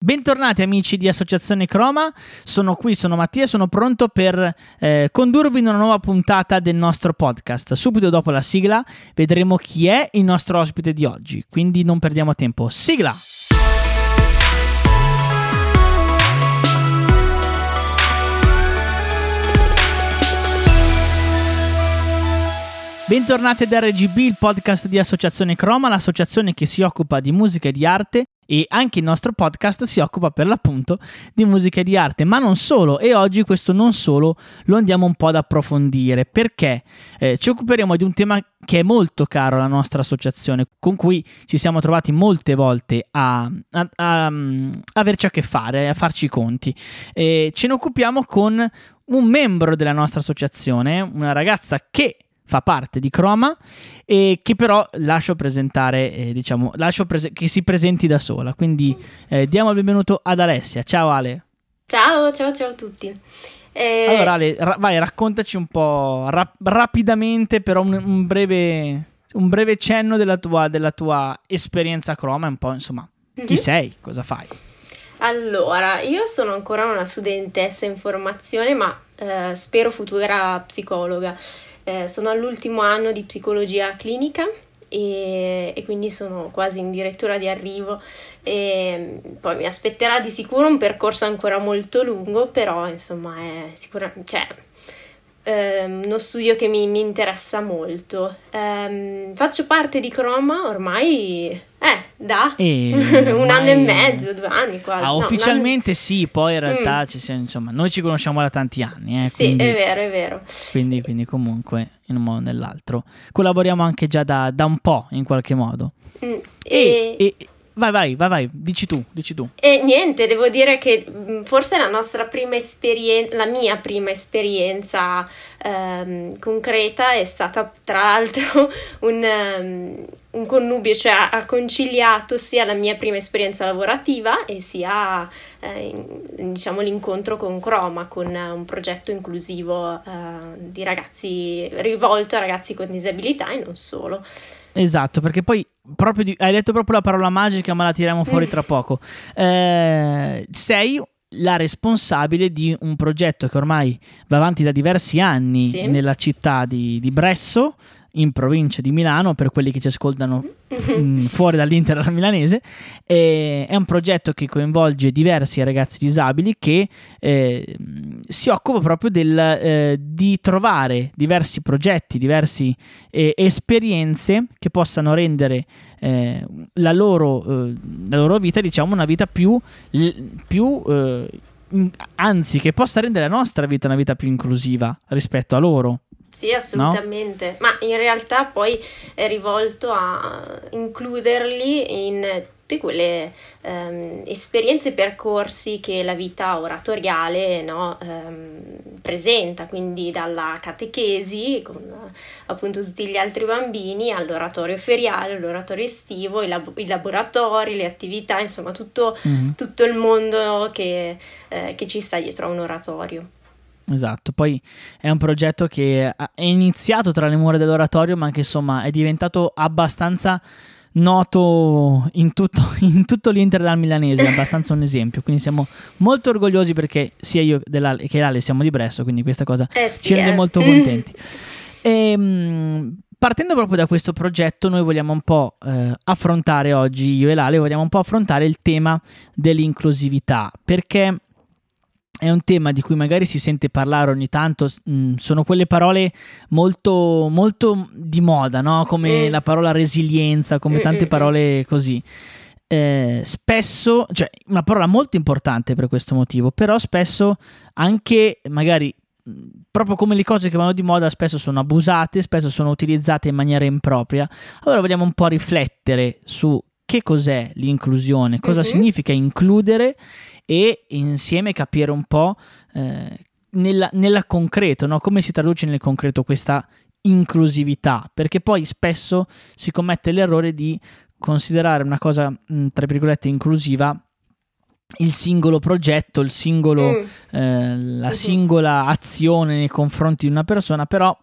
Bentornati amici di Associazione Croma, sono qui, sono Mattia e sono pronto per eh, condurvi in una nuova puntata del nostro podcast. Subito dopo la sigla vedremo chi è il nostro ospite di oggi, quindi non perdiamo tempo. Sigla! Bentornati ad RGB, il podcast di Associazione Croma, l'associazione che si occupa di musica e di arte e anche il nostro podcast si occupa per l'appunto di musica e di arte, ma non solo e oggi questo non solo lo andiamo un po' ad approfondire. Perché? Eh, ci occuperemo di un tema che è molto caro alla nostra associazione, con cui ci siamo trovati molte volte a, a, a, a um, averci a che fare, a farci i conti. E ce ne occupiamo con un membro della nostra associazione, una ragazza che fa parte di Chroma e che però lascio presentare, eh, diciamo, lascio prese- che si presenti da sola. Quindi eh, diamo il benvenuto ad Alessia. Ciao Ale. Ciao, ciao, ciao a tutti. Eh... Allora Ale, ra- vai, raccontaci un po' ra- rapidamente, però un, un, breve, un breve cenno della tua, della tua esperienza Chroma, un po' insomma, mm-hmm. chi mhm. sei, cosa fai? Allora, io sono ancora una studentessa in formazione, ma eh, spero futura psicologa. Eh, sono all'ultimo anno di psicologia clinica e, e, quindi sono quasi in direttura di arrivo. E poi mi aspetterà di sicuro un percorso ancora molto lungo, però insomma è sicuramente... Cioè, ehm, uno studio che mi, mi interessa molto. Um, faccio parte di Chroma ormai, eh, da un anno e mezzo, due anni quasi. Ah, no, ufficialmente sì, poi in realtà mm. ci siamo, insomma, noi ci conosciamo da tanti anni. Eh, sì, quindi, è vero, è vero. Quindi, quindi, comunque, in un modo o nell'altro. Collaboriamo anche già da, da un po', in qualche modo. Mm. E, e, e Vai, vai, vai, vai, dici tu, dici tu. E niente, devo dire che mm, forse la nostra prima esperienza, la mia prima esperienza ehm, concreta è stata tra l'altro un, um, un, connubio, cioè ha conciliato sia la mia prima esperienza lavorativa e sia eh, diciamo l'incontro con Croma, con un progetto inclusivo eh, di ragazzi rivolto a ragazzi con disabilità e non solo. Esatto, perché poi di, hai detto proprio la parola magica, ma la tiriamo fuori tra poco. Eh, sei la responsabile di un progetto che ormai va avanti da diversi anni sì. nella città di, di Bresso in provincia di Milano, per quelli che ci ascoltano mh, mm, fuori dall'Inter milanese. E è un progetto che coinvolge diversi ragazzi disabili che eh, si occupa proprio del, eh, di trovare diversi progetti, diverse eh, esperienze che possano rendere eh, la loro, eh, la, loro, vita, diciamo, una vita più, più eh, anzi, che possa rendere la nostra vita una vita più inclusiva rispetto a loro. Sì, assolutamente, no? ma in realtà poi è rivolto a includerli in tutte quelle um, esperienze e percorsi che la vita oratoriale no, um, presenta, quindi dalla catechesi con appunto tutti gli altri bambini all'oratorio feriale, l'oratorio estivo, i, lab- i laboratori, le attività, insomma tutto, mm-hmm. tutto il mondo che, eh, che ci sta dietro a un oratorio. Esatto, poi è un progetto che è iniziato tra le mura dell'oratorio, ma che insomma è diventato abbastanza noto in tutto, in tutto l'Inter dal milanese, è abbastanza un esempio, quindi siamo molto orgogliosi perché sia io che l'Ale siamo di Bresso, quindi questa cosa eh sì, ci rende eh. molto contenti. E, ehm, partendo proprio da questo progetto, noi vogliamo un po' eh, affrontare oggi, io e l'Ale, vogliamo un po' affrontare il tema dell'inclusività, perché è un tema di cui magari si sente parlare ogni tanto, mm, sono quelle parole molto, molto di moda, no? come mm. la parola resilienza, come mm, tante mm, parole così. Eh, spesso, cioè una parola molto importante per questo motivo, però spesso anche magari proprio come le cose che vanno di moda spesso sono abusate, spesso sono utilizzate in maniera impropria. Allora vogliamo un po' riflettere su che cos'è l'inclusione, cosa mm-hmm. significa includere e insieme capire un po' eh, nella, nella, concreto, no? come si traduce nel concreto questa inclusività, perché poi spesso si commette l'errore di considerare una cosa, mh, tra virgolette, inclusiva il singolo progetto, il singolo, mm. eh, la singola azione nei confronti di una persona, però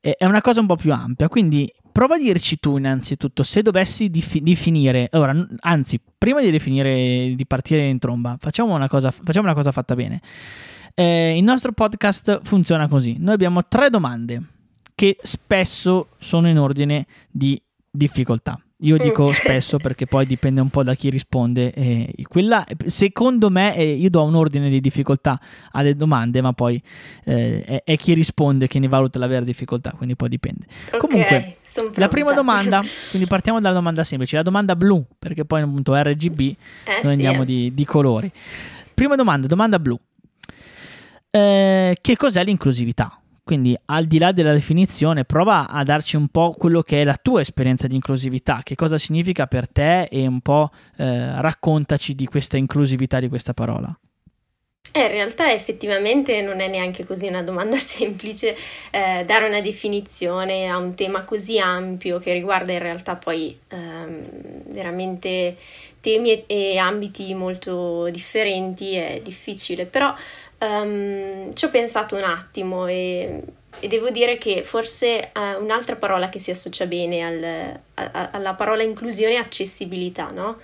è una cosa un po' più ampia, quindi prova a dirci tu innanzitutto se dovessi dif- definire, allora, anzi, prima di definire, di partire in tromba, facciamo una cosa, facciamo una cosa fatta bene. Eh, il nostro podcast funziona così: noi abbiamo tre domande che spesso sono in ordine di difficoltà. Io dico spesso perché poi dipende un po' da chi risponde. Eh, quella, secondo me, eh, io do un ordine di difficoltà alle domande, ma poi eh, è, è, chi risponde che ne valuta la vera difficoltà, quindi poi dipende. Okay, Comunque, la prima domanda, quindi partiamo dalla domanda semplice, la domanda blu, perché poi appunto RGB eh, noi sì, andiamo di, di colori. Prima domanda, domanda blu. Eh, che cos'è l'inclusività? Quindi, al di là della definizione, prova a darci un po' quello che è la tua esperienza di inclusività, che cosa significa per te e un po' eh, raccontaci di questa inclusività di questa parola. Eh, in realtà effettivamente non è neanche così una domanda semplice eh, dare una definizione a un tema così ampio che riguarda in realtà poi ehm, veramente temi e, e ambiti molto differenti, è difficile, però um, ci ho pensato un attimo e, e devo dire che forse uh, un'altra parola che si associa bene al, a, alla parola inclusione è accessibilità, no?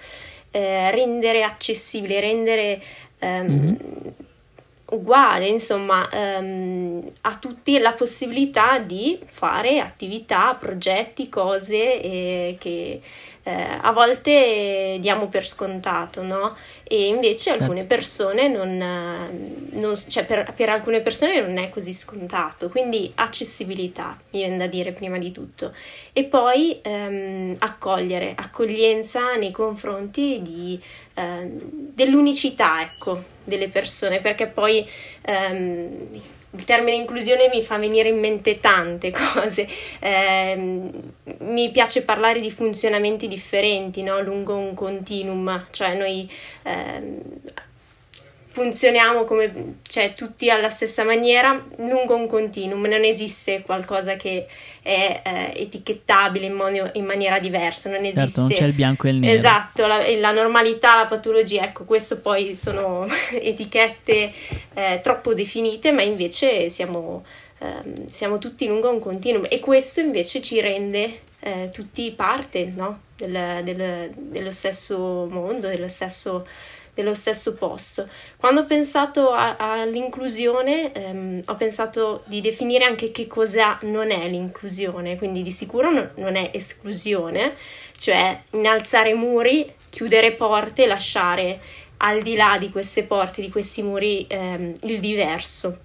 Eh, rendere accessibile, rendere um, mm-hmm. Uguale, insomma, um, a tutti la possibilità di fare attività, progetti, cose eh, che eh, a volte diamo per scontato, no? E invece Certo. alcune persone non, non- cioè per, per alcune persone non è così scontato, quindi accessibilità, mi viene da dire prima di tutto. E poi ehm, accogliere, accoglienza nei confronti di, ehm, dell'unicità, ecco, delle persone, perché poi ehm, il termine inclusione mi fa venire in mente tante cose. Ehm, mi piace parlare di funzionamenti differenti, no? Lungo un continuum, cioè noi ehm, funzioniamo come, cioè tutti alla stessa maniera lungo un continuum, non esiste qualcosa che è eh, etichettabile in, modo- in maniera diversa, non esiste. Certo, non c'è il bianco e il nero. Esatto, la, la normalità, la patologia, ecco, questo poi sono etichette eh, troppo definite, ma invece siamo, ehm, siamo tutti lungo un continuum e questo invece ci rende eh, tutti parte no? del- del- dello stesso mondo, dello stesso, dello stesso posto. Quando ho pensato a- all'inclusione, ehm, ho pensato di definire anche che cosa non è l'inclusione, quindi di sicuro no- non è esclusione, cioè innalzare muri, chiudere porte, lasciare al di là di queste porte, di questi muri, ehm, il diverso.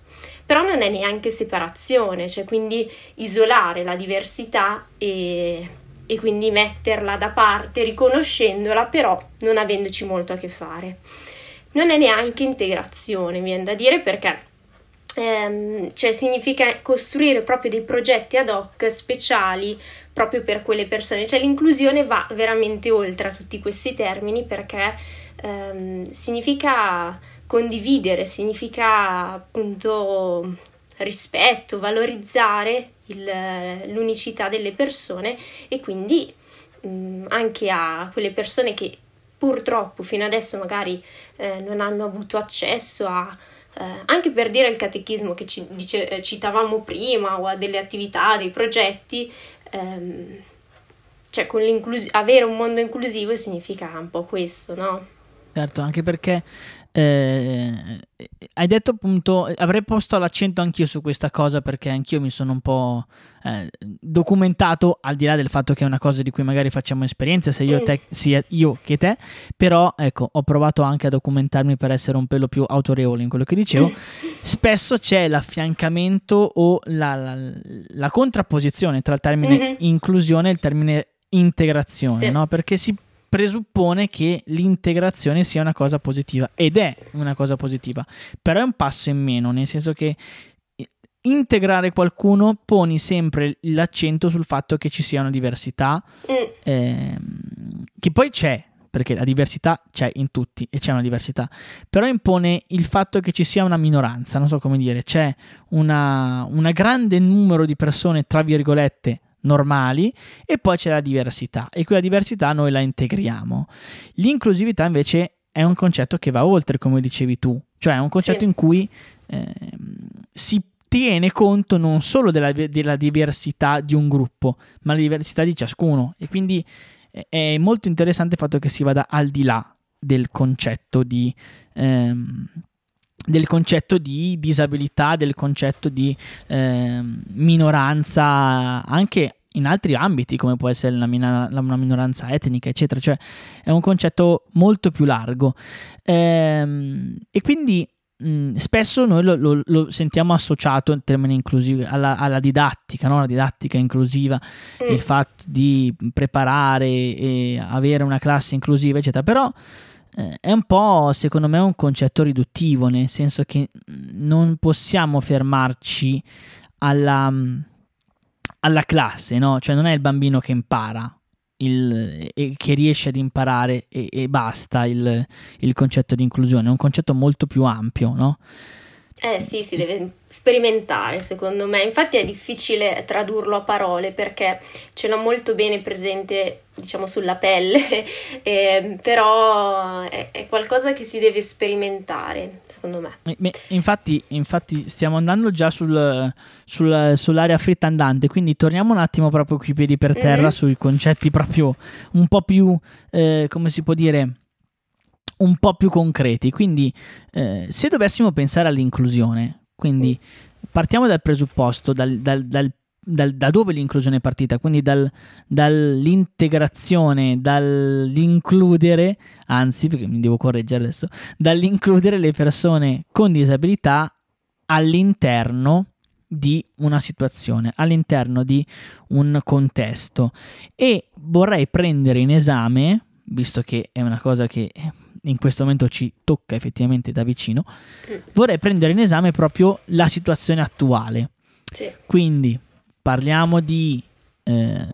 Però non è neanche separazione, cioè quindi isolare la diversità e, e quindi metterla da parte, riconoscendola, però non avendoci molto a che fare. Non è neanche integrazione, viene da dire, perché ehm, cioè significa costruire proprio dei progetti ad hoc speciali proprio per quelle persone. Cioè l'inclusione va veramente oltre a tutti questi termini perché ehm, significa condividere, significa appunto rispetto, valorizzare il- l'unicità delle persone e quindi mh, anche a quelle persone che purtroppo fino adesso magari eh, non hanno avuto accesso a eh, anche per dire il catechismo che ci dice- eh, citavamo prima o a delle attività, dei progetti, ehm, cioè avere un mondo inclusivo significa un po' questo, no? Certo, anche perché eh, hai detto appunto, avrei posto l'accento anch'io su questa cosa perché anch'io mi sono un po' eh, documentato, al di là del fatto che è una cosa di cui magari facciamo esperienza, sia io, Mm. te, sia io che te, però ecco, ho provato anche a documentarmi per essere un pelo più autorevole in quello che dicevo. Spesso c'è l'affiancamento o la, la- la contrapposizione tra il termine Mhm. inclusione e il termine integrazione, Sì. no? Perché si presuppone che l'integrazione sia una cosa positiva ed è una cosa positiva, però è un passo in meno, nel senso che eh, integrare qualcuno poni sempre l'accento sul fatto che ci sia una diversità Mm, ehm, che poi c'è, perché la diversità c'è in tutti e c'è una diversità, però impone il fatto che ci sia una minoranza, non so come dire, c'è una, una grande numero di persone, tra virgolette, normali e poi c'è la diversità e quella diversità noi la integriamo. L'inclusività invece è un concetto che va oltre, come dicevi tu, cioè è un concetto Sì. in cui ehm, si tiene conto non solo della, della, diversità di un gruppo, ma la diversità di ciascuno. E quindi è molto interessante il fatto che si vada al di là del concetto di. Ehm, del concetto di disabilità, del concetto di eh, minoranza anche in altri ambiti come può essere la, mina- una minoranza etnica eccetera, cioè è un concetto molto più largo ehm, e quindi mh, spesso noi lo, lo, lo, sentiamo associato in termini inclusivi alla, alla didattica, no? la didattica inclusiva, mm. il fatto di preparare e avere una classe inclusiva eccetera, però eh, è un po', secondo me, un concetto riduttivo, nel senso che non possiamo fermarci alla, alla classe, no? Cioè non è il bambino che impara, il, che riesce ad imparare e, e basta il, il, concetto di inclusione, è un concetto molto più ampio, no? Eh sì, si deve sperimentare secondo me, infatti è difficile tradurlo a parole perché ce l'ho molto bene presente diciamo sulla pelle, eh, però è, è, qualcosa che si deve sperimentare secondo me. Infatti, infatti stiamo andando già sul, sul, sull'area fritta andante, quindi torniamo un attimo proprio qui piedi per terra mm-hmm. sui concetti proprio un po' più, eh, come si può dire, un po' più concreti. Quindi, eh, se dovessimo pensare all'inclusione, quindi partiamo dal presupposto, dal, dal, dal, da dove l'inclusione è partita, quindi dall'integrazione, dall'includere, anzi, perché mi devo correggere adesso, dall'includere le persone con disabilità all'interno di una situazione, all'interno di un contesto. E vorrei prendere in esame, visto che è una cosa che in questo momento ci tocca effettivamente da vicino, vorrei prendere in esame proprio la situazione attuale. Sì. Quindi parliamo di eh,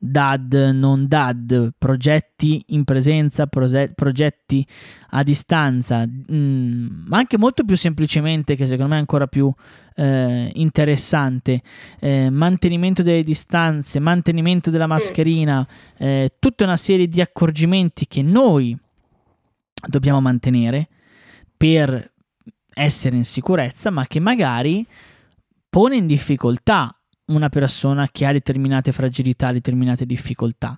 DAD, non DAD, progetti in presenza, prose- progetti a distanza, mh, mm, ma anche molto più semplicemente, che secondo me è ancora più eh, interessante, eh, mantenimento delle distanze, mantenimento della mascherina, eh, tutta una serie di accorgimenti che noi dobbiamo mantenere per essere in sicurezza, ma che magari pone in difficoltà una persona che ha determinate fragilità, determinate difficoltà.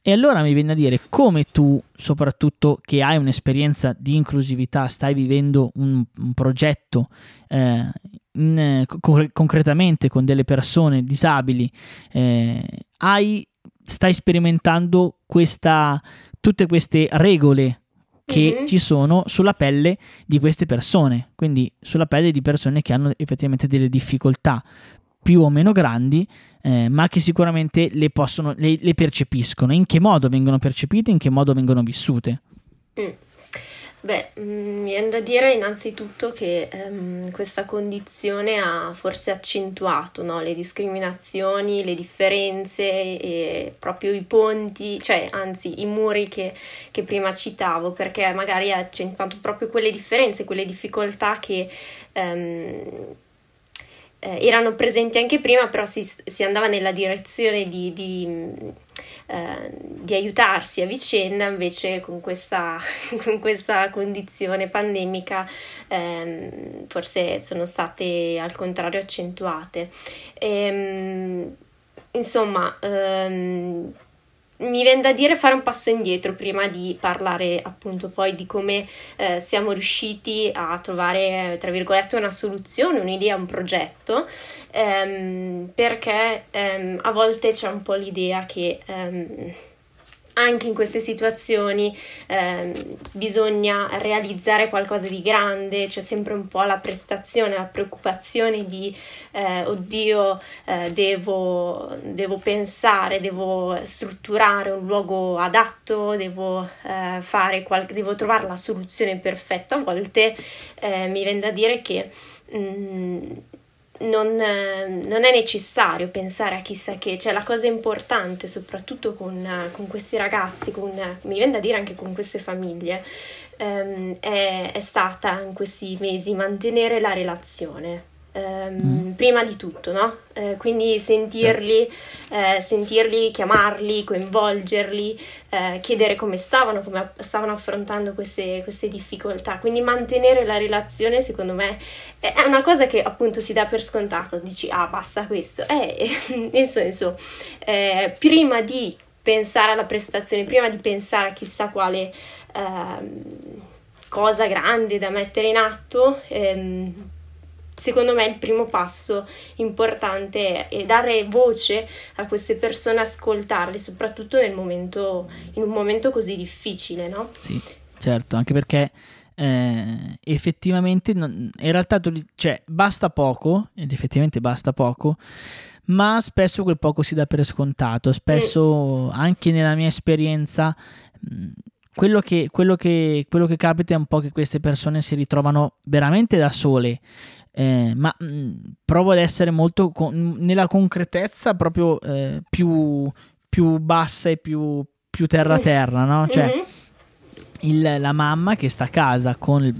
E allora mi viene a dire come tu, soprattutto che hai un'esperienza di inclusività, stai vivendo un, un progetto eh, in, co- concretamente con delle persone disabili, eh, hai, stai sperimentando questa, tutte queste regole che mm-hmm. ci sono sulla pelle di queste persone, quindi sulla pelle di persone che hanno effettivamente delle difficoltà più o meno grandi, eh, ma che sicuramente le, possono, le, le, percepiscono. In che modo vengono percepite, in che modo vengono vissute? Mm. Beh, mm, mi viene da dire innanzitutto che um, questa condizione ha forse accentuato no? le discriminazioni, le differenze e proprio i ponti, cioè anzi i muri che, che prima citavo, perché magari ha accentuato proprio quelle differenze, quelle difficoltà che... Um, eh, erano presenti anche prima, però si, si andava nella direzione di, di, eh, di, aiutarsi a vicenda, invece con questa, con questa condizione pandemica ehm, forse sono state al contrario accentuate. E, ehm, insomma, ehm, mi viene da dire fare un passo indietro prima di parlare appunto poi di come eh, siamo riusciti a trovare tra virgolette una soluzione, un'idea, un progetto ehm, perché ehm, a volte c'è un po' l'idea che ehm, anche in queste situazioni eh, bisogna realizzare qualcosa di grande, c'è sempre un po' la prestazione, la preoccupazione di eh, oddio, eh, devo, devo, pensare, devo strutturare un luogo adatto, devo, eh, fare qual- devo trovare la soluzione perfetta. A volte eh, mi viene da dire che mh, mm, non, non, è necessario pensare a chissà che, cioè la cosa importante soprattutto con, con questi ragazzi, con, mi viene da dire anche con queste famiglie, ehm, è, è, stata in questi mesi mantenere la relazione. Um, mm. Prima di tutto, no? Eh, quindi sentirli, eh, sentirli, chiamarli, coinvolgerli, eh, chiedere come stavano, come stavano affrontando queste, queste, difficoltà. Quindi mantenere la relazione, secondo me, è una cosa che appunto si dà per scontato. Dici, ah, basta questo. Eh, nel senso, eh, prima di pensare alla prestazione, prima di pensare a chissà quale ehm, cosa grande da mettere in atto, ehm, secondo me il primo passo importante è dare voce a queste persone, ascoltarle, soprattutto nel momento, in un momento così difficile, no? Sì, certo, anche perché eh, effettivamente non, in realtà cioè, basta poco, ed effettivamente basta poco, ma spesso quel poco si dà per scontato, spesso mm. anche nella mia esperienza quello che, quello, che, quello che capita è un po' che queste persone si ritrovano veramente da sole eh, ma mh, mm, provo ad essere molto con, nella concretezza proprio eh, più, più, bassa e più, più terra-terra, no? Cioè, mm-hmm. il, la mamma che sta a casa con il,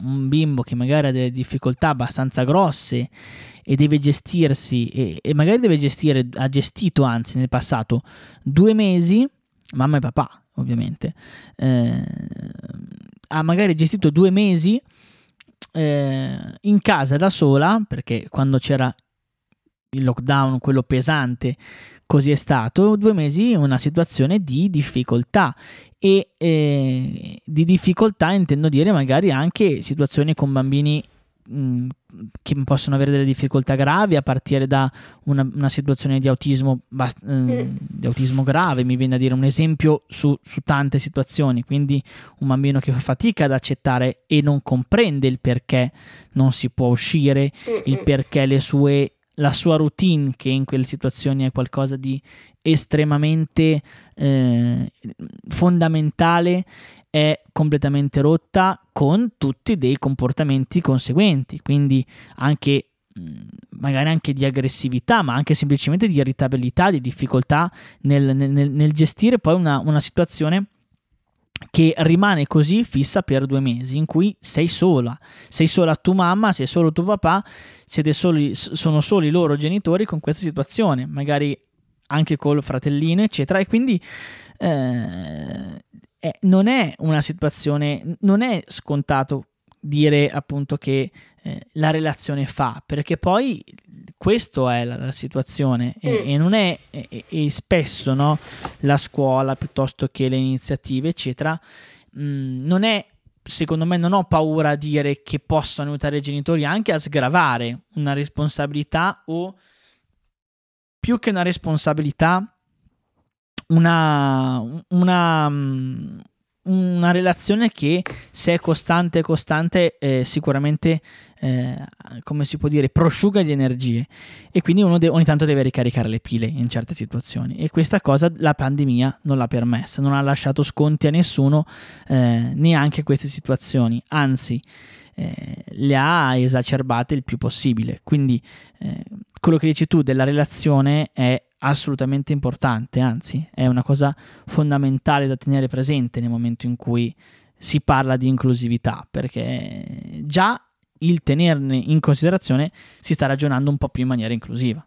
un bimbo che magari ha delle difficoltà abbastanza grosse e deve gestirsi e, e, magari deve gestire, ha gestito anzi nel passato due mesi, mamma e papà ovviamente, eh, ha magari gestito due mesi eh, in casa da sola, perché quando c'era il lockdown, quello pesante, così è stato, due mesi in una situazione di difficoltà. E eh, di difficoltà intendo dire magari anche situazioni con bambini mh, che possono avere delle difficoltà gravi a partire da una, una situazione di autismo, bast- eh, di autismo grave, mi viene a dire un esempio su, su, tante situazioni, quindi un bambino che fa fatica ad accettare e non comprende il perché non si può uscire, il perché le sue la sua routine, che in quelle situazioni è qualcosa di estremamente eh, fondamentale, è completamente rotta con tutti dei comportamenti conseguenti, quindi anche magari anche di aggressività, ma anche semplicemente di irritabilità, di difficoltà nel, nel, nel gestire poi una, una, situazione che rimane così fissa per due mesi, in cui sei sola, sei sola tu mamma, sei solo tuo papà, siete soli, sono soli i loro genitori con questa situazione, magari anche col fratellino, eccetera, e quindi eh, eh, non è una situazione, non è scontato dire appunto che eh, la relazione fa, perché poi questa è la, la situazione e, mm. e, non è e, e spesso no, la scuola piuttosto che le iniziative eccetera mh, mm, non è secondo me non ho paura a dire che possono aiutare i genitori anche a sgravare una responsabilità o più che una responsabilità una, una, una relazione che se è costante costante eh, sicuramente eh, come si può dire prosciuga di energie. E quindi uno de- ogni tanto deve ricaricare le pile in certe situazioni. E questa cosa la pandemia non l'ha permessa non ha lasciato sconti a nessuno eh, neanche queste situazioni. Anzi eh, le ha esacerbate il più possibile. Quindi eh, quello che dici tu della relazione è assolutamente importante, anzi è una cosa fondamentale da tenere presente nel momento in cui si parla di inclusività, perché già il tenerne in considerazione si sta ragionando un po' più in maniera inclusiva.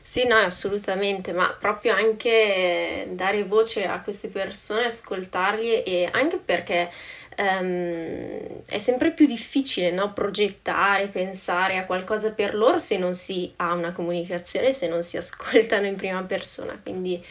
Sì, no, assolutamente, ma proprio anche dare voce a queste persone, ascoltarli e anche perché um, è sempre più difficile no? progettare, pensare a qualcosa per loro se non si ha una comunicazione, se non si ascoltano in prima persona. Quindi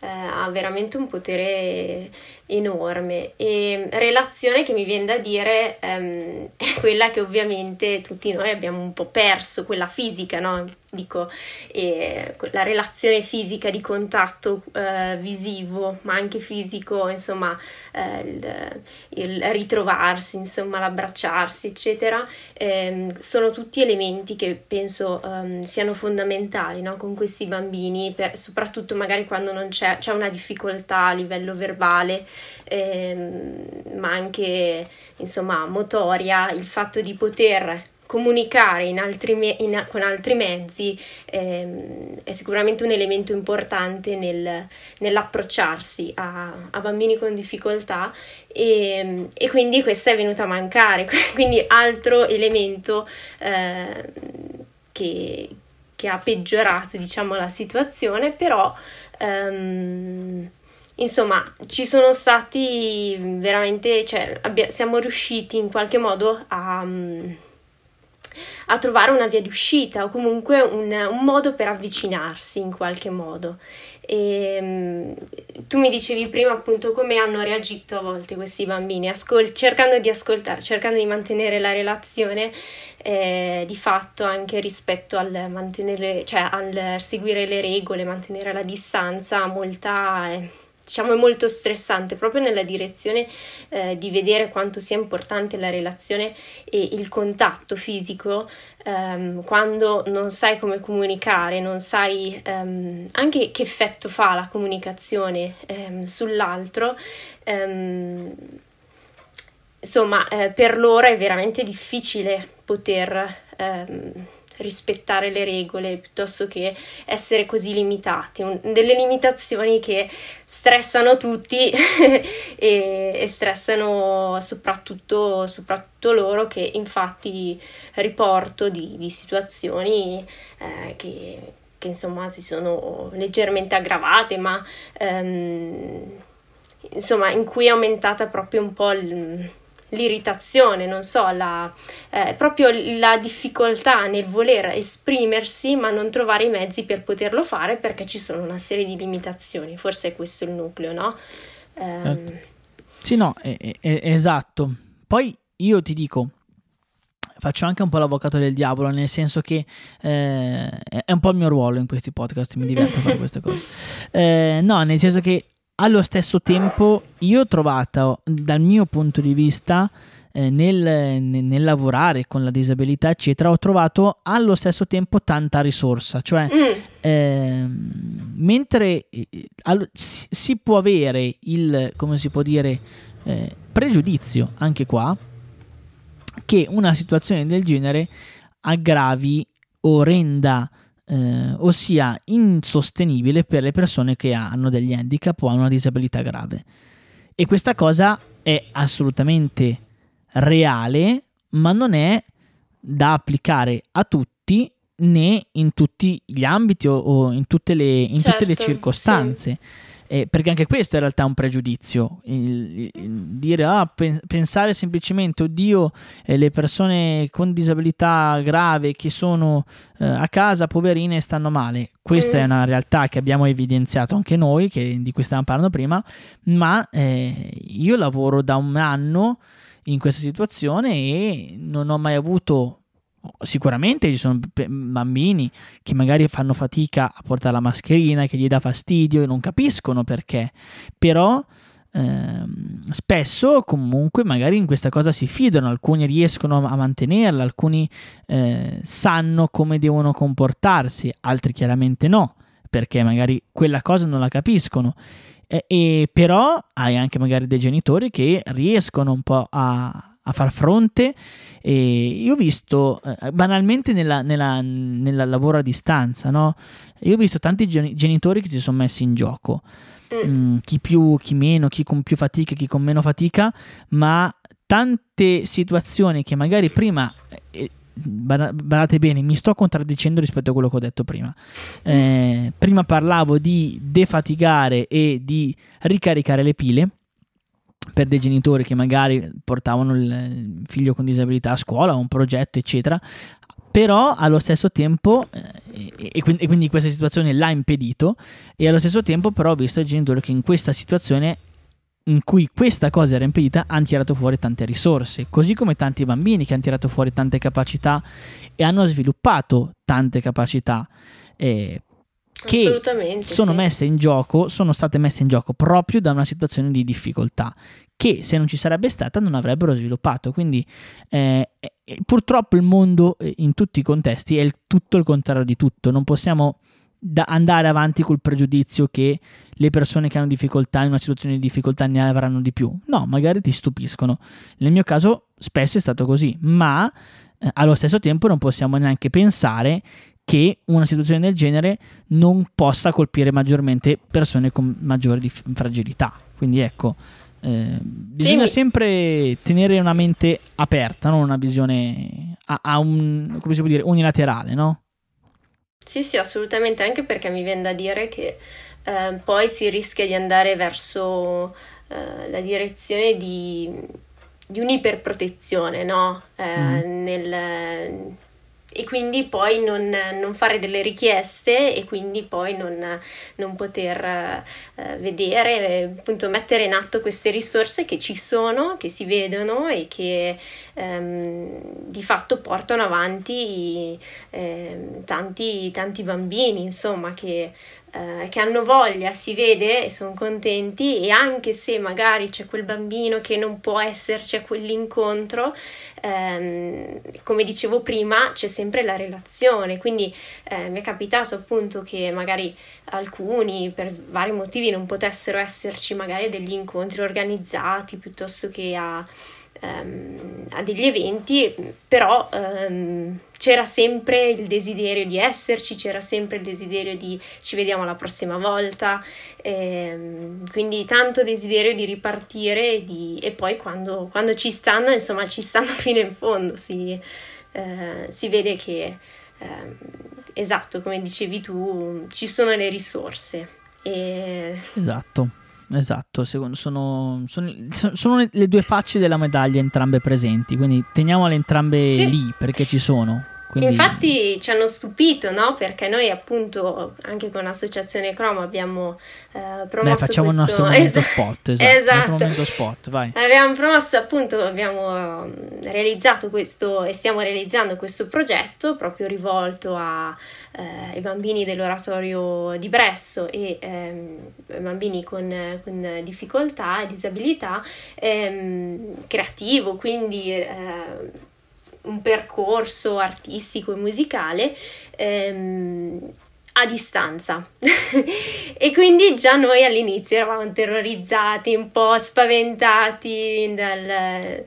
eh, ha veramente un potere enorme e relazione che mi viene da dire ehm, è quella che ovviamente tutti noi abbiamo un po' perso, quella fisica, no? Dico, eh, la relazione fisica di contatto eh, visivo, ma anche fisico, insomma, eh, il, il, ritrovarsi, insomma, l'abbracciarsi, eccetera, ehm, sono tutti elementi che penso ehm, siano fondamentali no? con questi bambini, per, soprattutto magari quando non c'è, c'è una difficoltà a livello verbale ehm, ma anche insomma motoria, il fatto di poter comunicare in altri me- in, con altri mezzi ehm, è sicuramente un elemento importante nel, nell'approcciarsi a, a, bambini con difficoltà e, e, quindi questa è venuta a mancare, quindi altro elemento eh, che, che, ha peggiorato diciamo, la situazione, però um, insomma ci sono stati veramente, cioè, abbia, siamo riusciti in qualche modo a... A trovare una via di uscita o comunque un, un modo per avvicinarsi in qualche modo. E, ehm, tu mi dicevi prima appunto come hanno reagito a volte questi bambini, ascol- cercando di ascoltare, cercando di mantenere la relazione eh, di fatto anche rispetto al mantenere, cioè al seguire le regole, mantenere la distanza, molta... Eh, diciamo è molto stressante proprio nella direzione eh, di vedere quanto sia importante la relazione e il contatto fisico ehm, quando non sai come comunicare, non sai ehm, anche che effetto fa la comunicazione ehm, sull'altro. Ehm, insomma, eh, per loro è veramente difficile poter ehm, rispettare le regole piuttosto che essere così limitati, un, delle limitazioni che stressano tutti e, e, stressano soprattutto, soprattutto, loro che infatti riporto di, di situazioni eh, che, che, insomma si sono leggermente aggravate ma ehm, insomma in cui è aumentata proprio un po' il l'irritazione, non so, la, eh, proprio la difficoltà nel voler esprimersi ma non trovare i mezzi per poterlo fare perché ci sono una serie di limitazioni, forse è questo il nucleo, no? Um... Sì, no, è, è, è esatto. Poi io ti dico, faccio anche un po' l'avvocato del diavolo, nel senso che eh, è un po' il mio ruolo in questi podcast, mi diverto a fare queste cose. Eh, no, nel senso che allo stesso tempo io ho trovato dal mio punto di vista eh, nel, nel, lavorare con la disabilità eccetera ho trovato allo stesso tempo tanta risorsa cioè mm. eh, mentre all, si, si, può avere il come si può dire eh, pregiudizio anche qua che una situazione del genere aggravi o renda eh, ossia insostenibile per le persone che hanno degli handicap o hanno una disabilità grave. E questa cosa è assolutamente reale, ma non è da applicare a tutti né in tutti gli ambiti o, o in, tutte le, in certo, tutte le certo, circostanze. Sì eh, perché anche questo in realtà è un pregiudizio, il, il dire, ah, pen- pensare semplicemente, oddio, eh, le persone con disabilità grave che sono eh, a casa, poverine, stanno male. Questa mm. è una realtà che abbiamo evidenziato anche noi, che, di cui stavamo parlando prima, ma eh, io lavoro da un anno in questa situazione e non ho mai avuto Sicuramente ci sono bambini che magari fanno fatica a portare la mascherina, che gli dà fastidio e non capiscono perché, però ehm, spesso comunque magari in questa cosa si fidano, alcuni riescono a mantenerla, alcuni eh, sanno come devono comportarsi, altri chiaramente no, perché magari quella cosa non la capiscono. E, e però hai anche magari dei genitori che riescono un po' a, a far fronte. E io ho visto eh, banalmente nella, nella, nella, lavoro a distanza, no? Io ho visto tanti genitori che si sono messi in gioco. Mm. mm, chi più, chi meno, chi con più fatica, chi con meno fatica, ma tante situazioni che magari prima eh, badate bene, mi sto contraddicendo rispetto a quello che ho detto prima. Eh, prima parlavo di defatigare e di ricaricare le pile per dei genitori che magari portavano il figlio con disabilità a scuola, un progetto, eccetera, però allo stesso tempo, eh, e, e, quindi, questa situazione l'ha impedito, e allo stesso tempo però ho visto il genitore che in questa situazione in cui questa cosa era impedita hanno tirato fuori tante risorse, così come tanti bambini che hanno tirato fuori tante capacità e hanno sviluppato tante capacità. Eh, che sono sì. messe in gioco, sono state messe in gioco proprio da una situazione di difficoltà che se non ci sarebbe stata non avrebbero sviluppato. Quindi eh, eh, purtroppo il mondo eh, in tutti i contesti è il, tutto il contrario di tutto. Non possiamo da andare avanti col pregiudizio che le persone che hanno difficoltà in una situazione di difficoltà ne avranno di più. No, magari ti stupiscono. Nel mio caso spesso è stato così, ma eh, allo stesso tempo non possiamo neanche pensare che una situazione del genere non possa colpire maggiormente persone con maggiore dif- fragilità. Quindi ecco, eh, bisogna sì, sempre tenere una mente aperta, non una visione a, a un, come si può dire, unilaterale, no? Sì, sì, assolutamente, anche perché mi viene da dire che eh, poi si rischia di andare verso eh, la direzione di, di un'iperprotezione, no? Eh, mm. nel, e quindi poi non, non, fare delle richieste e quindi poi non, non poter eh, vedere, appunto mettere in atto queste risorse che ci sono, che si vedono e che ehm, di fatto portano avanti eh, tanti, tanti bambini, insomma, che eh, che hanno voglia, si vede e sono contenti e anche se magari c'è quel bambino che non può esserci a quell'incontro, ehm, come dicevo prima, c'è sempre la relazione, quindi eh, mi è capitato appunto che magari alcuni per vari motivi non potessero esserci magari degli incontri organizzati piuttosto che a um, a degli eventi, però um, c'era sempre il desiderio di esserci, c'era sempre il desiderio di ci vediamo la prossima volta, ehm, quindi tanto desiderio di ripartire e, di, e poi quando, quando, ci stanno, insomma, ci stanno fino in fondo, si, eh, si vede che, eh, esatto, come dicevi tu, ci sono le risorse. E... Esatto. Esatto, sono, sono, sono, le due facce della medaglia entrambe presenti, quindi teniamole entrambe sì. lì perché ci sono. Quindi... Infatti ci hanno stupito, no? Perché noi appunto anche con l'associazione Chrome abbiamo eh, promosso Beh, facciamo questo... il nostro momento spot, esatto. esatto. momento spot, vai. Abbiamo promosso appunto, abbiamo realizzato questo e stiamo realizzando questo progetto proprio rivolto a, eh, ai bambini dell'oratorio di Bresso e ehm, bambini con, con, difficoltà e disabilità ehm, creativo, quindi eh, un percorso artistico e musicale ehm, a distanza e quindi già noi all'inizio eravamo terrorizzati, un po' spaventati dal...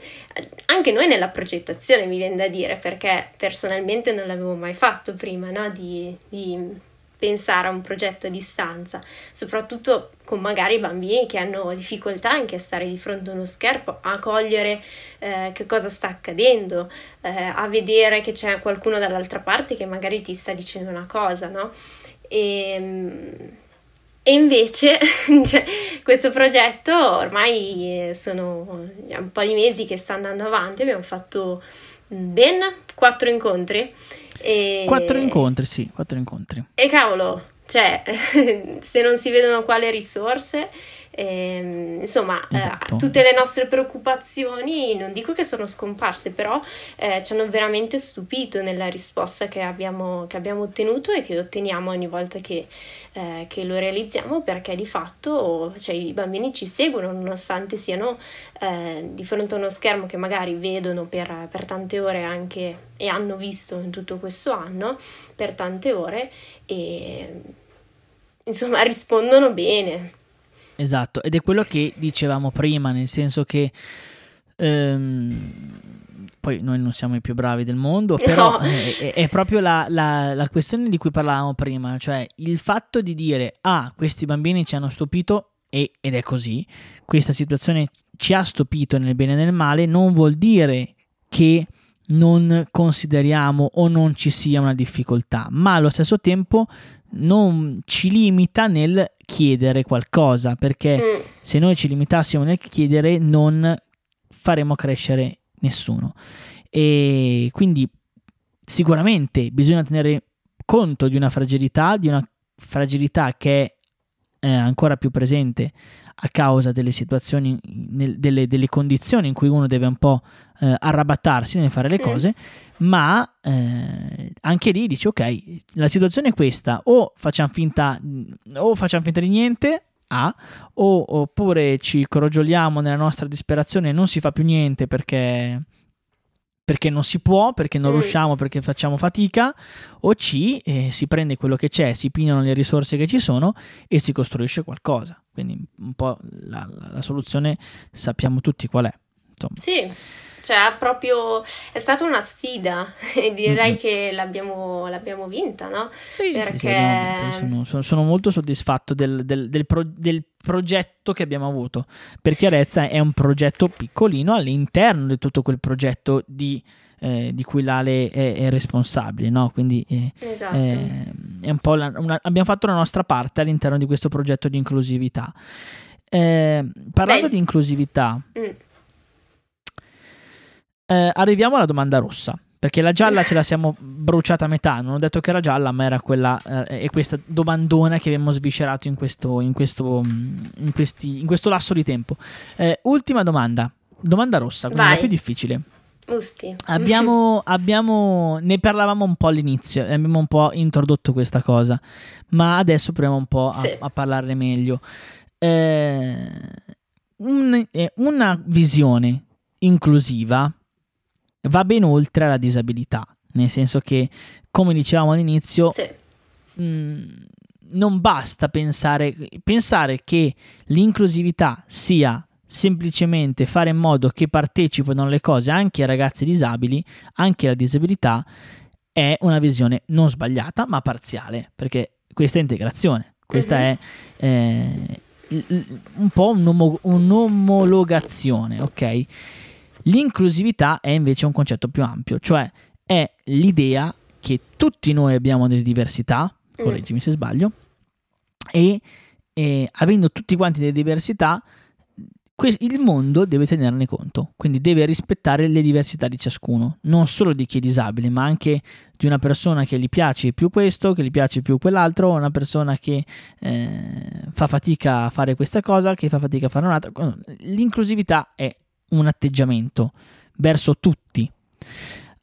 anche noi nella progettazione mi viene da dire perché personalmente non l'avevo mai fatto prima no? di, di pensare a un progetto a distanza, soprattutto con magari bambini che hanno difficoltà anche a stare di fronte a uno schermo, a cogliere eh, che cosa sta accadendo, eh, a vedere che c'è qualcuno dall'altra parte che magari ti sta dicendo una cosa, no? E, ehm, e invece cioè, questo progetto ormai sono un po' di mesi che sta andando avanti, abbiamo fatto ben quattro incontri e... Quattro incontri, sì, quattro incontri. E cavolo, cioè, se non si vedono quali risorse, eh, insomma, eh, esatto. eh, tutte le nostre preoccupazioni non dico che sono scomparse, però eh, ci hanno veramente stupito nella risposta che abbiamo, che abbiamo ottenuto e che otteniamo ogni volta che, eh, che lo realizziamo, perché di fatto cioè, i bambini ci seguono nonostante siano eh, di fronte a uno schermo che magari vedono per, per tante ore anche e hanno visto in tutto questo anno per tante ore e insomma rispondono bene. Esatto, ed è quello che dicevamo prima, nel senso che ehm, poi noi non siamo i più bravi del mondo, però no. è, è, proprio la, la, la, questione di cui parlavamo prima, cioè il fatto di dire, ah, questi bambini ci hanno stupito e, ed è così, questa situazione ci ha stupito nel bene e nel male, non vuol dire che non consideriamo o non ci sia una difficoltà, ma allo stesso tempo non ci limita nel chiedere qualcosa, perché mm. se noi ci limitassimo nel chiedere non faremo crescere nessuno. E quindi sicuramente bisogna tenere conto di una fragilità, di una fragilità che è eh, ancora più presente a causa delle situazioni, nel, delle, delle, condizioni in cui uno deve un po' eh, arrabattarsi nel fare le mm. cose, ma eh, anche lì dici ok, la situazione è questa, o facciamo finta, o facciamo finta di niente, A, o, oppure ci crogioliamo nella nostra disperazione e non si fa più niente perché perché non si può, perché non mm. riusciamo, perché facciamo fatica, o C, eh, si prende quello che c'è, si pigliano le risorse che ci sono e si costruisce qualcosa. Quindi un po' la, la soluzione sappiamo tutti qual è. Insomma. Sì, cioè proprio è stata una sfida e direi mm-hmm. che l'abbiamo, l'abbiamo, vinta, no? Sì, Perché... sì, sì, sono, sono, sono, molto soddisfatto del, del, del, pro, del, progetto che abbiamo avuto. Per chiarezza è un progetto piccolino all'interno di tutto quel progetto di eh, di cui l'Ale è, è responsabile, no? Quindi eh, esatto. eh, è un po' la, una, abbiamo fatto la nostra parte all'interno di questo progetto di inclusività. Eh, parlando Beh. di inclusività, mm. Eh, arriviamo alla domanda rossa. Perché la gialla ce la siamo bruciata a metà. Non ho detto che era gialla, ma era quella. Eh, è questa domandona che abbiamo sviscerato in questo, in questo, in questi, in questo lasso di tempo. ultima domanda. Domanda rossa, quindi Vai. la più difficile. Usti. Abbiamo, abbiamo, ne parlavamo un po' all'inizio, abbiamo un po' introdotto questa cosa, ma adesso proviamo un po' a, sì. a parlarne meglio. Eh, un, eh, una visione inclusiva va ben oltre la disabilità, nel senso che, come dicevamo all'inizio, sì. mh, mm, non basta pensare, pensare che l'inclusività sia semplicemente fare in modo che partecipino alle cose anche i ragazzi disabili, anche la disabilità, è una visione non sbagliata ma parziale, perché questa è integrazione, questa uh-huh. è eh, un po' un'om- un'omologazione, ok? L'inclusività è invece un concetto più ampio, cioè è l'idea che tutti noi abbiamo delle diversità, mm. correggimi se sbaglio, e, e avendo tutti quanti delle diversità il mondo deve tenerne conto, quindi deve rispettare le diversità di ciascuno, non solo di chi è disabile, ma anche di una persona che gli piace più questo, che gli piace più quell'altro, una persona che eh, fa fatica a fare questa cosa, che fa fatica a fare un'altra. L'inclusività è un atteggiamento verso tutti.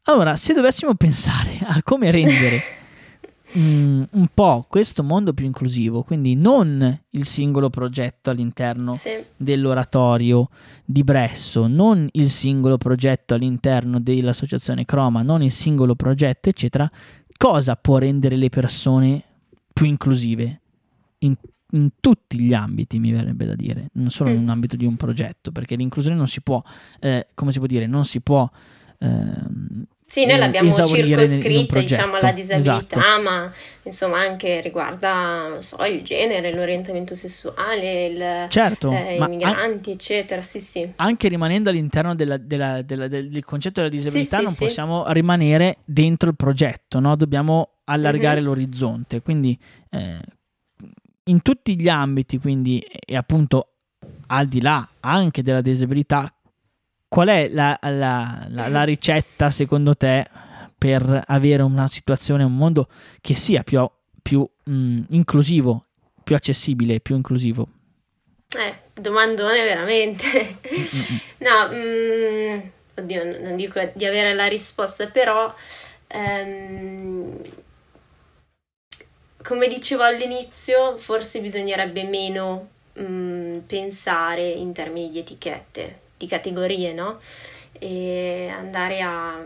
Allora, se dovessimo pensare a come rendere mm, un po' questo mondo più inclusivo, quindi non il singolo progetto all'interno sì. dell'oratorio di Bresso, non il singolo progetto all'interno dell'associazione Croma, non il singolo progetto, eccetera, cosa può rendere le persone più inclusive in, in tutti gli ambiti, mi verrebbe da dire, non solo mm. in un ambito di un progetto, perché l'inclusione non si può, eh, come si può dire, non si può eh, sì, noi l'abbiamo circoscritta, diciamo, alla disabilità, esatto. ma insomma anche riguarda, non so, il genere, l'orientamento sessuale, il, certo, eh, i migranti, an- eccetera, sì, sì. Anche rimanendo all'interno della, della, della, del concetto della disabilità sì, non sì, possiamo sì. rimanere dentro il progetto, no? Dobbiamo allargare mm-hmm. l'orizzonte, quindi eh, in tutti gli ambiti, quindi, e appunto al di là anche della disabilità, Qual è la, la, la, la ricetta secondo te per avere una situazione, un mondo che sia più, più mh, mm, inclusivo, più accessibile, più inclusivo? Eh, domandone veramente. no, mm, oddio, non dico di avere la risposta, però ehm, come dicevo all'inizio, forse bisognerebbe meno mm, pensare in termini di etichette di categorie, no? E andare a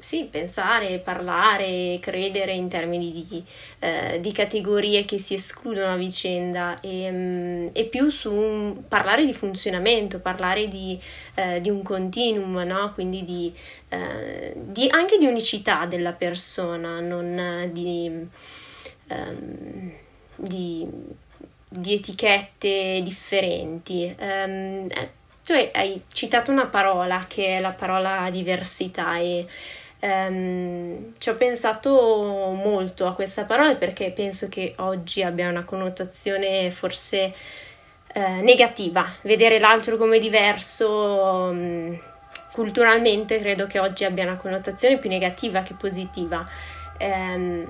sì, pensare, parlare, credere in termini di, eh, di, categorie che si escludono a vicenda e, mm, e più su un, parlare di funzionamento, parlare di, eh, di un continuum, no? quindi di, eh, anche di unicità della persona, non di, um, di etichette differenti. Um, tu hai citato una parola che è la parola diversità e um, ci ho pensato molto a questa parola perché penso che oggi abbia una connotazione forse eh, negativa. Vedere l'altro come diverso um, culturalmente credo che oggi abbia una connotazione più negativa che positiva. Um,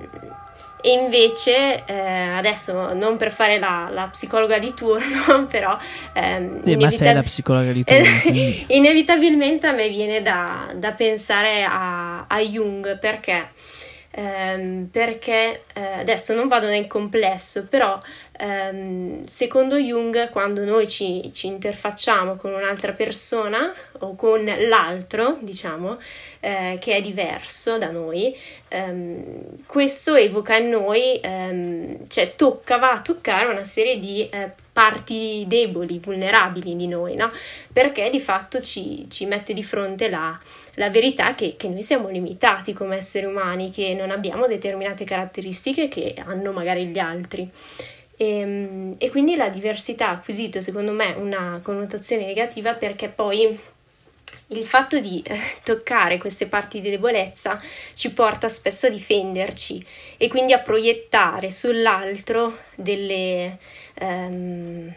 e invece eh, adesso non per fare la, la, psicologa di turno però ehm, eh, inevitabil- ma sei la psicologa di turno inevitabilmente a me viene da, da pensare a, a Jung. Perché? Ehm, perché eh, adesso non vado nel complesso, però ehm, secondo Jung quando noi ci, ci, interfacciamo con un'altra persona o con l'altro, diciamo, eh, che è diverso da noi, ehm, questo evoca in noi, ehm, cioè tocca, va a toccare una serie di eh, parti deboli, vulnerabili di noi, no? Perché di fatto ci, ci mette di fronte la, la verità che, che, noi siamo limitati come esseri umani, che non abbiamo determinate caratteristiche che hanno magari gli altri. E, ehm, e quindi la diversità ha acquisito, secondo me, una connotazione negativa perché poi il fatto di eh, toccare queste parti di debolezza ci porta spesso a difenderci e quindi a proiettare sull'altro delle, ehm,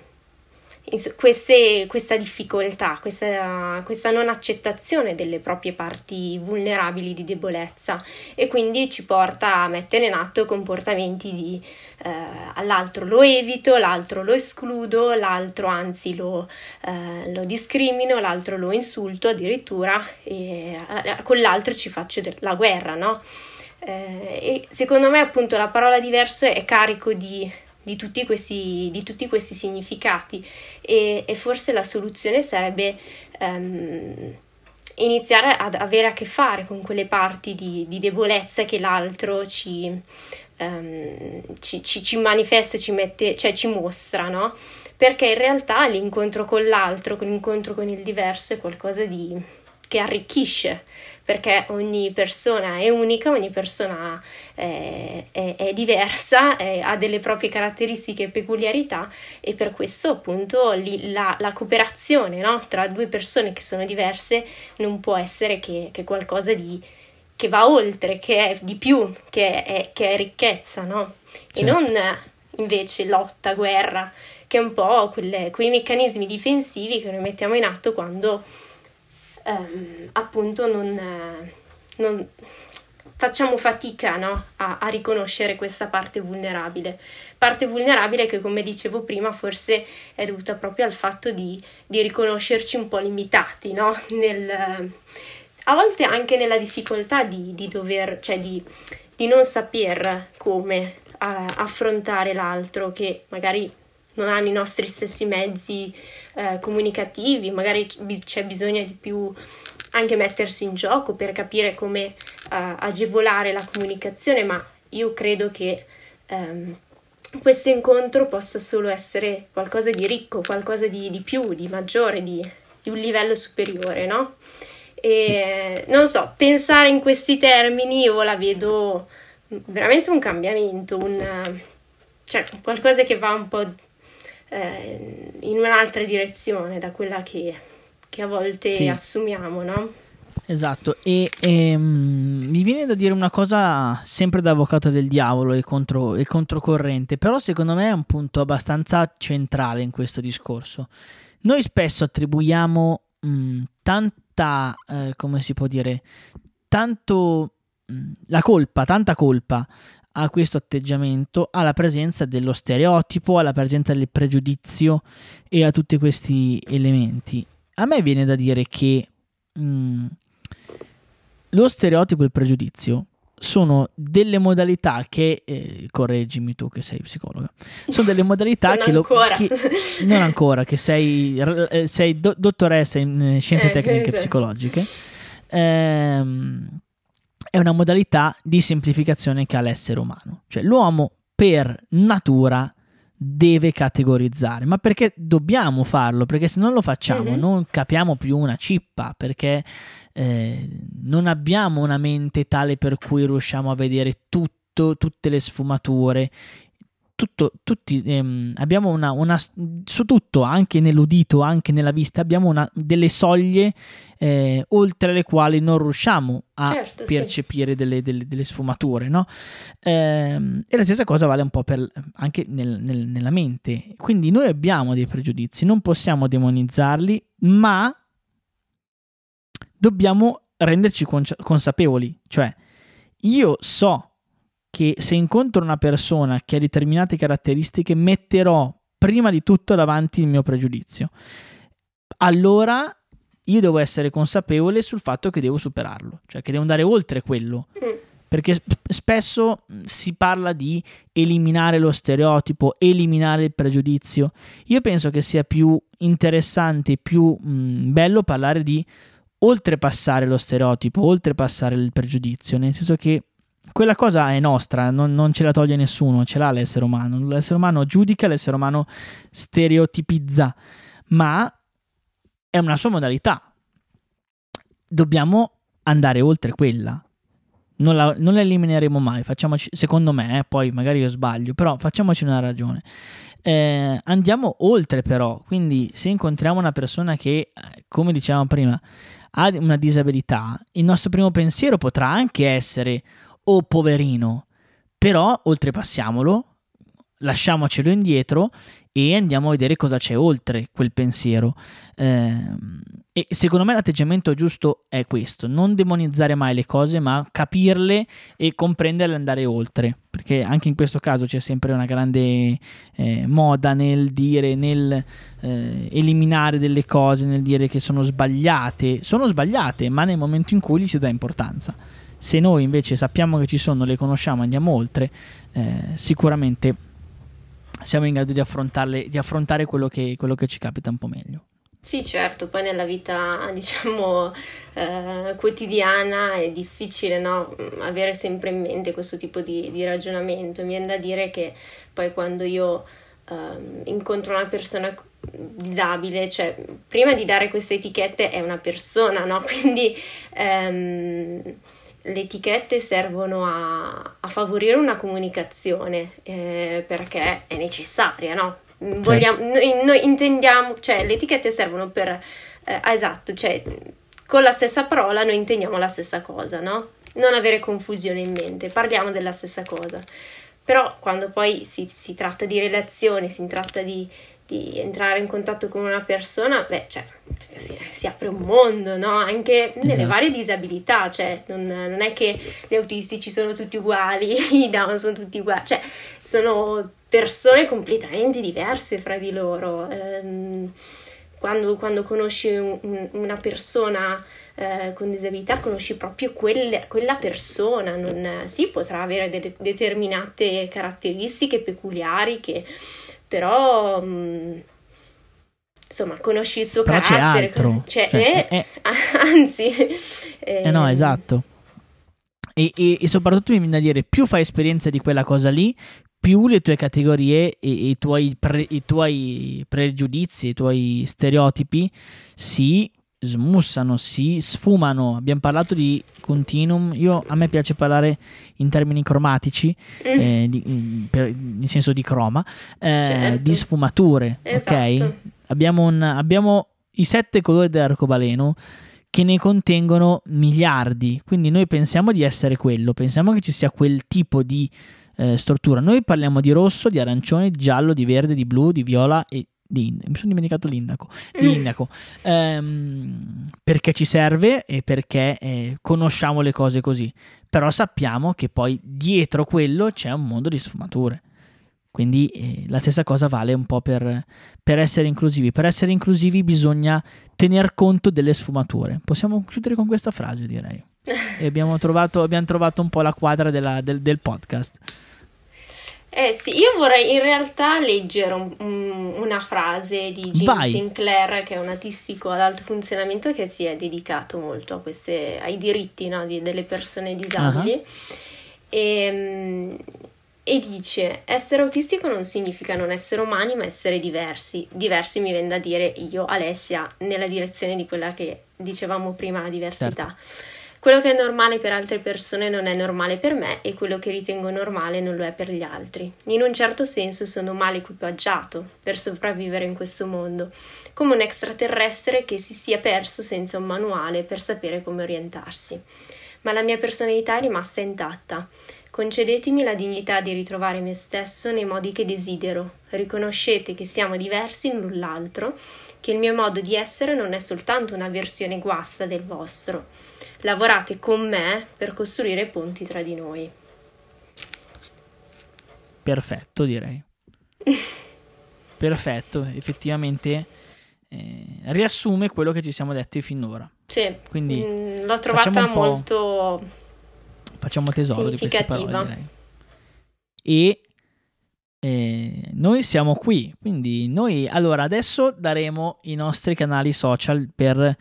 queste, questa difficoltà, questa, questa, non accettazione delle proprie parti vulnerabili di debolezza e quindi ci porta a mettere in atto comportamenti di eh, all'altro lo evito, l'altro lo escludo, l'altro anzi lo, eh, lo discrimino, l'altro lo insulto addirittura e eh, con l'altro ci faccio la guerra, no? Eh, e secondo me appunto la parola diverso è carico di di tutti questi, di tutti questi significati e, e, forse la soluzione sarebbe um, iniziare ad avere a che fare con quelle parti di, di debolezza che l'altro ci, um, ci, ci, ci, manifesta, ci mette, cioè ci mostra, no? Perché in realtà l'incontro con l'altro, l'incontro con il diverso è qualcosa di, che arricchisce perché ogni persona è unica, ogni persona è, è, è diversa, è, ha delle proprie caratteristiche e peculiarità e per questo appunto li, la, la, cooperazione no? tra due persone che sono diverse non può essere che, che qualcosa di, che va oltre, che è di più, che è, che è ricchezza, no? Certo. E non invece lotta, guerra, che è un po' quelle, quei meccanismi difensivi che noi mettiamo in atto quando ehm, appunto non, non, facciamo fatica no? a, a, riconoscere questa parte vulnerabile. Parte vulnerabile che, come dicevo prima, forse è dovuta proprio al fatto di, di riconoscerci un po' limitati, no? Nel, a volte anche nella difficoltà di, di dover, cioè di, di, non saper come uh, affrontare l'altro che magari non hanno i nostri stessi mezzi eh, comunicativi, magari c'è bisogno di più anche mettersi in gioco per capire come eh, agevolare la comunicazione, ma io credo che ehm, questo incontro possa solo essere qualcosa di ricco, qualcosa di, di più, di maggiore, di, di, un livello superiore, no? E non so, pensare in questi termini io la vedo veramente un cambiamento, un, cioè qualcosa che va un po' eh, in un'altra direzione da quella che, che a volte sì. assumiamo, no? Esatto, e, e um, mi viene da dire una cosa sempre da avvocato del diavolo e, contro, e controcorrente, però secondo me è un punto abbastanza centrale in questo discorso. Noi spesso attribuiamo mh, mm, tanta, eh, come si può dire, tanto mh, mm, la colpa, tanta colpa a questo atteggiamento, alla presenza dello stereotipo, alla presenza del pregiudizio e a tutti questi elementi. A me viene da dire che mh, mm, lo stereotipo e il pregiudizio sono delle modalità che, eh, correggimi tu che sei psicologa, sono delle modalità che, lo, che, non ancora, che sei, eh, sei do, dottoressa in eh, scienze eh, tecniche esatto. psicologiche, ehm, è una modalità di semplificazione che ha l'essere umano. Cioè l'uomo per natura deve categorizzare, ma perché dobbiamo farlo? Perché se non lo facciamo mm-hmm. non capiamo più una cippa, perché eh, non abbiamo una mente tale per cui riusciamo a vedere tutto, tutte le sfumature, tutto, tutti ehm, abbiamo una, una, su tutto, anche nell'udito, anche nella vista, abbiamo una, delle soglie eh, oltre le quali non riusciamo a certo, percepire sì. delle, delle, delle, sfumature, no? Eh, e la stessa cosa vale un po' per, anche nel, nel, nella mente. Quindi noi abbiamo dei pregiudizi, non possiamo demonizzarli, ma dobbiamo renderci consapevoli, cioè io so che se incontro una persona che ha determinate caratteristiche metterò prima di tutto davanti il mio pregiudizio. Allora io devo essere consapevole sul fatto che devo superarlo, cioè che devo andare oltre quello. Mm. Perché spesso si parla di eliminare lo stereotipo, eliminare il pregiudizio. Io penso che sia più interessante, più mh, bello parlare di oltrepassare lo stereotipo, oltrepassare il pregiudizio, nel senso che quella cosa è nostra, non, non, ce la toglie nessuno, ce l'ha l'essere umano. L'essere umano giudica, l'essere umano stereotipizza, ma è una sua modalità. Dobbiamo andare oltre quella. Non la, non la elimineremo mai, facciamoci, secondo me, eh, poi magari io sbaglio, però facciamoci una ragione. Eh, andiamo oltre però, quindi se incontriamo una persona che, eh, come dicevamo prima, ha una disabilità, il nostro primo pensiero potrà anche essere oh poverino, però oltrepassiamolo, lasciamocelo indietro e andiamo a vedere cosa c'è oltre quel pensiero. Eh, e secondo me l'atteggiamento giusto è questo, non demonizzare mai le cose, ma capirle e comprenderle e andare oltre, perché anche in questo caso c'è sempre una grande eh, moda nel dire, nel eh, eliminare delle cose, nel dire che sono sbagliate, sono sbagliate, ma nel momento in cui gli si dà importanza. Se noi invece sappiamo che ci sono, le conosciamo, andiamo oltre, eh, sicuramente siamo in grado di, di affrontare quello che, quello che ci capita un po' meglio. Sì, certo, poi nella vita, diciamo, eh, quotidiana è difficile no? avere sempre in mente questo tipo di, di, ragionamento. Mi viene da dire che poi quando io eh, incontro una persona disabile, cioè prima di dare queste etichette è una persona, no? Quindi ehm, le etichette servono a, a favorire una comunicazione eh, perché è necessaria, no? Vogliamo, certo. noi, noi, intendiamo, cioè le etichette servono per, eh, esatto, cioè con la stessa parola noi intendiamo la stessa cosa, no? Non avere confusione in mente, parliamo della stessa cosa. Però quando poi si, si tratta di relazioni, si tratta di, di entrare in contatto con una persona, beh, cioè, si, si apre un mondo, no? Anche nelle esatto. varie disabilità, cioè, non, non, è che gli autistici sono tutti uguali, i down sono tutti uguali, cioè, sono persone completamente diverse fra di loro. Ehm, quando, quando, conosci un, una persona eh, con disabilità, conosci proprio quelle, quella persona, non, sì, potrà avere delle determinate caratteristiche peculiari che però mh, mm, insomma conosci il suo Però carattere c'è altro cioè, cioè, eh, anzi eh, eh no esatto. E, e, e, soprattutto mi viene da dire più fai esperienza di quella cosa lì più le tue categorie e, i, tuoi pre, i tuoi pregiudizi i tuoi stereotipi si smussano, si sfumano. Abbiamo parlato di continuum. Io, a me piace parlare in termini cromatici, mm. eh, di, per, nel senso di croma, eh, certo. di sfumature. Esatto. Ok? Abbiamo, un, abbiamo i sette colori dell'arcobaleno che ne contengono miliardi. Quindi noi pensiamo di essere quello, pensiamo che ci sia quel tipo di eh, struttura. Noi parliamo di rosso, di arancione, di giallo, di verde, di blu, di viola e di, mi sono dimenticato l'indaco, di mm. indaco ehm, perché ci serve e perché eh, conosciamo le cose così, però sappiamo che poi dietro quello c'è un mondo di sfumature. Quindi eh, la stessa cosa vale un po' per, per, essere inclusivi. Per essere inclusivi bisogna tener conto delle sfumature. Possiamo chiudere con questa frase, direi. Abbiamo trovato, abbiamo trovato un po' la quadra della, del, del podcast. Eh sì, io vorrei in realtà leggere un, un, una frase di James Vai. Sinclair, che è un autistico ad alto funzionamento che si è dedicato molto queste, ai diritti no, di, delle persone disabili. Uh-huh. E, ehm, e, dice: Essere autistico non significa non essere umani, ma essere diversi. Diversi mi viene da dire io, Alessia, nella direzione di quella che dicevamo prima, la diversità. Certo. Quello che è normale per altre persone non è normale per me e quello che ritengo normale non lo è per gli altri. In un certo senso sono male equipaggiato per sopravvivere in questo mondo, come un extraterrestre che si sia perso senza un manuale per sapere come orientarsi. Ma la mia personalità è rimasta intatta. Concedetemi la dignità di ritrovare me stesso nei modi che desidero. Riconoscete che siamo diversi l'un l'altro, che il mio modo di essere non è soltanto una versione guasta del vostro lavorate con me per costruire ponti tra di noi. Perfetto, direi. Perfetto, effettivamente eh, riassume quello che ci siamo detti finora. Sì, Quindi mh, mm, l'ho trovata molto facciamo tesoro di queste parole, direi. E eh, noi siamo qui, quindi noi allora adesso daremo i nostri canali social per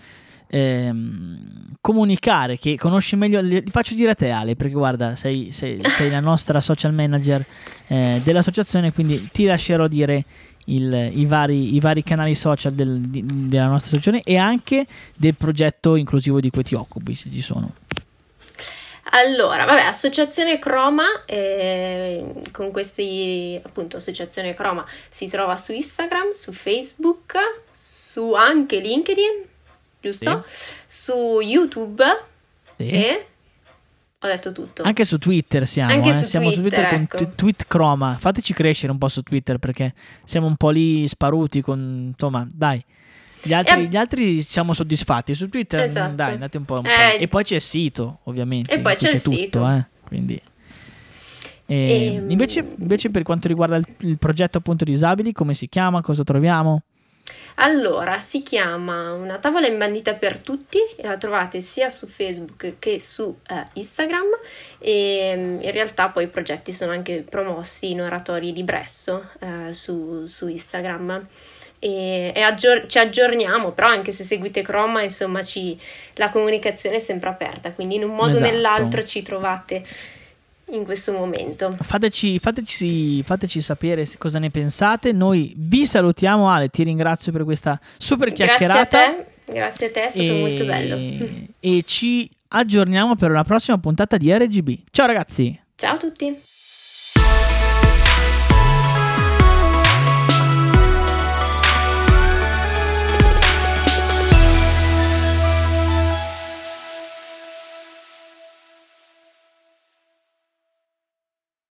ehm, comunicare che conosci meglio, li faccio dire a te Ale, perché guarda, sei, sei, sei la nostra social manager eh, dell'associazione, quindi ti lascerò dire il, i, vari, i, vari, canali social del, di, della nostra associazione e anche del progetto inclusivo di cui ti occupi, se ci sono. Allora, vabbè, Associazione Croma, eh, con questi appunto Associazione Croma si trova su Instagram, su Facebook, su anche LinkedIn, giusto? Sì. Su YouTube sì. e ho detto tutto. Anche su Twitter siamo, Anche eh? su siamo Twitter, su Twitter ecco. con t- Tweet Chroma. Fateci crescere un po' su Twitter perché siamo un po' lì sparuti con insomma, dai. Gli altri, e... gli altri, siamo soddisfatti su Twitter, esatto. dai, andate un po', un eh... po'. E poi c'è il sito, ovviamente. E poi c'è, c'è, il tutto, sito. Eh? Quindi e e... Ehm. Invece, invece, per quanto riguarda il, il progetto appunto disabili, come si chiama? Cosa troviamo? Allora, si chiama Una tavola imbandita per tutti e la trovate sia su Facebook che su eh, Instagram. E mm, in realtà poi i progetti sono anche promossi in oratori di Bresso eh, su, su, Instagram. E, e aggior- ci aggiorniamo, però anche se seguite Chroma insomma ci, la comunicazione è sempre aperta, quindi in un modo o esatto. nell'altro ci trovate in questo momento. Fateci, fateci, fateci, sapere cosa ne pensate. Noi vi salutiamo, Ale. Ti ringrazio per questa super chiacchierata. Grazie a te, grazie a te, è stato e, molto bello. E ci aggiorniamo per una prossima puntata di RGB. Ciao ragazzi. Ciao a tutti.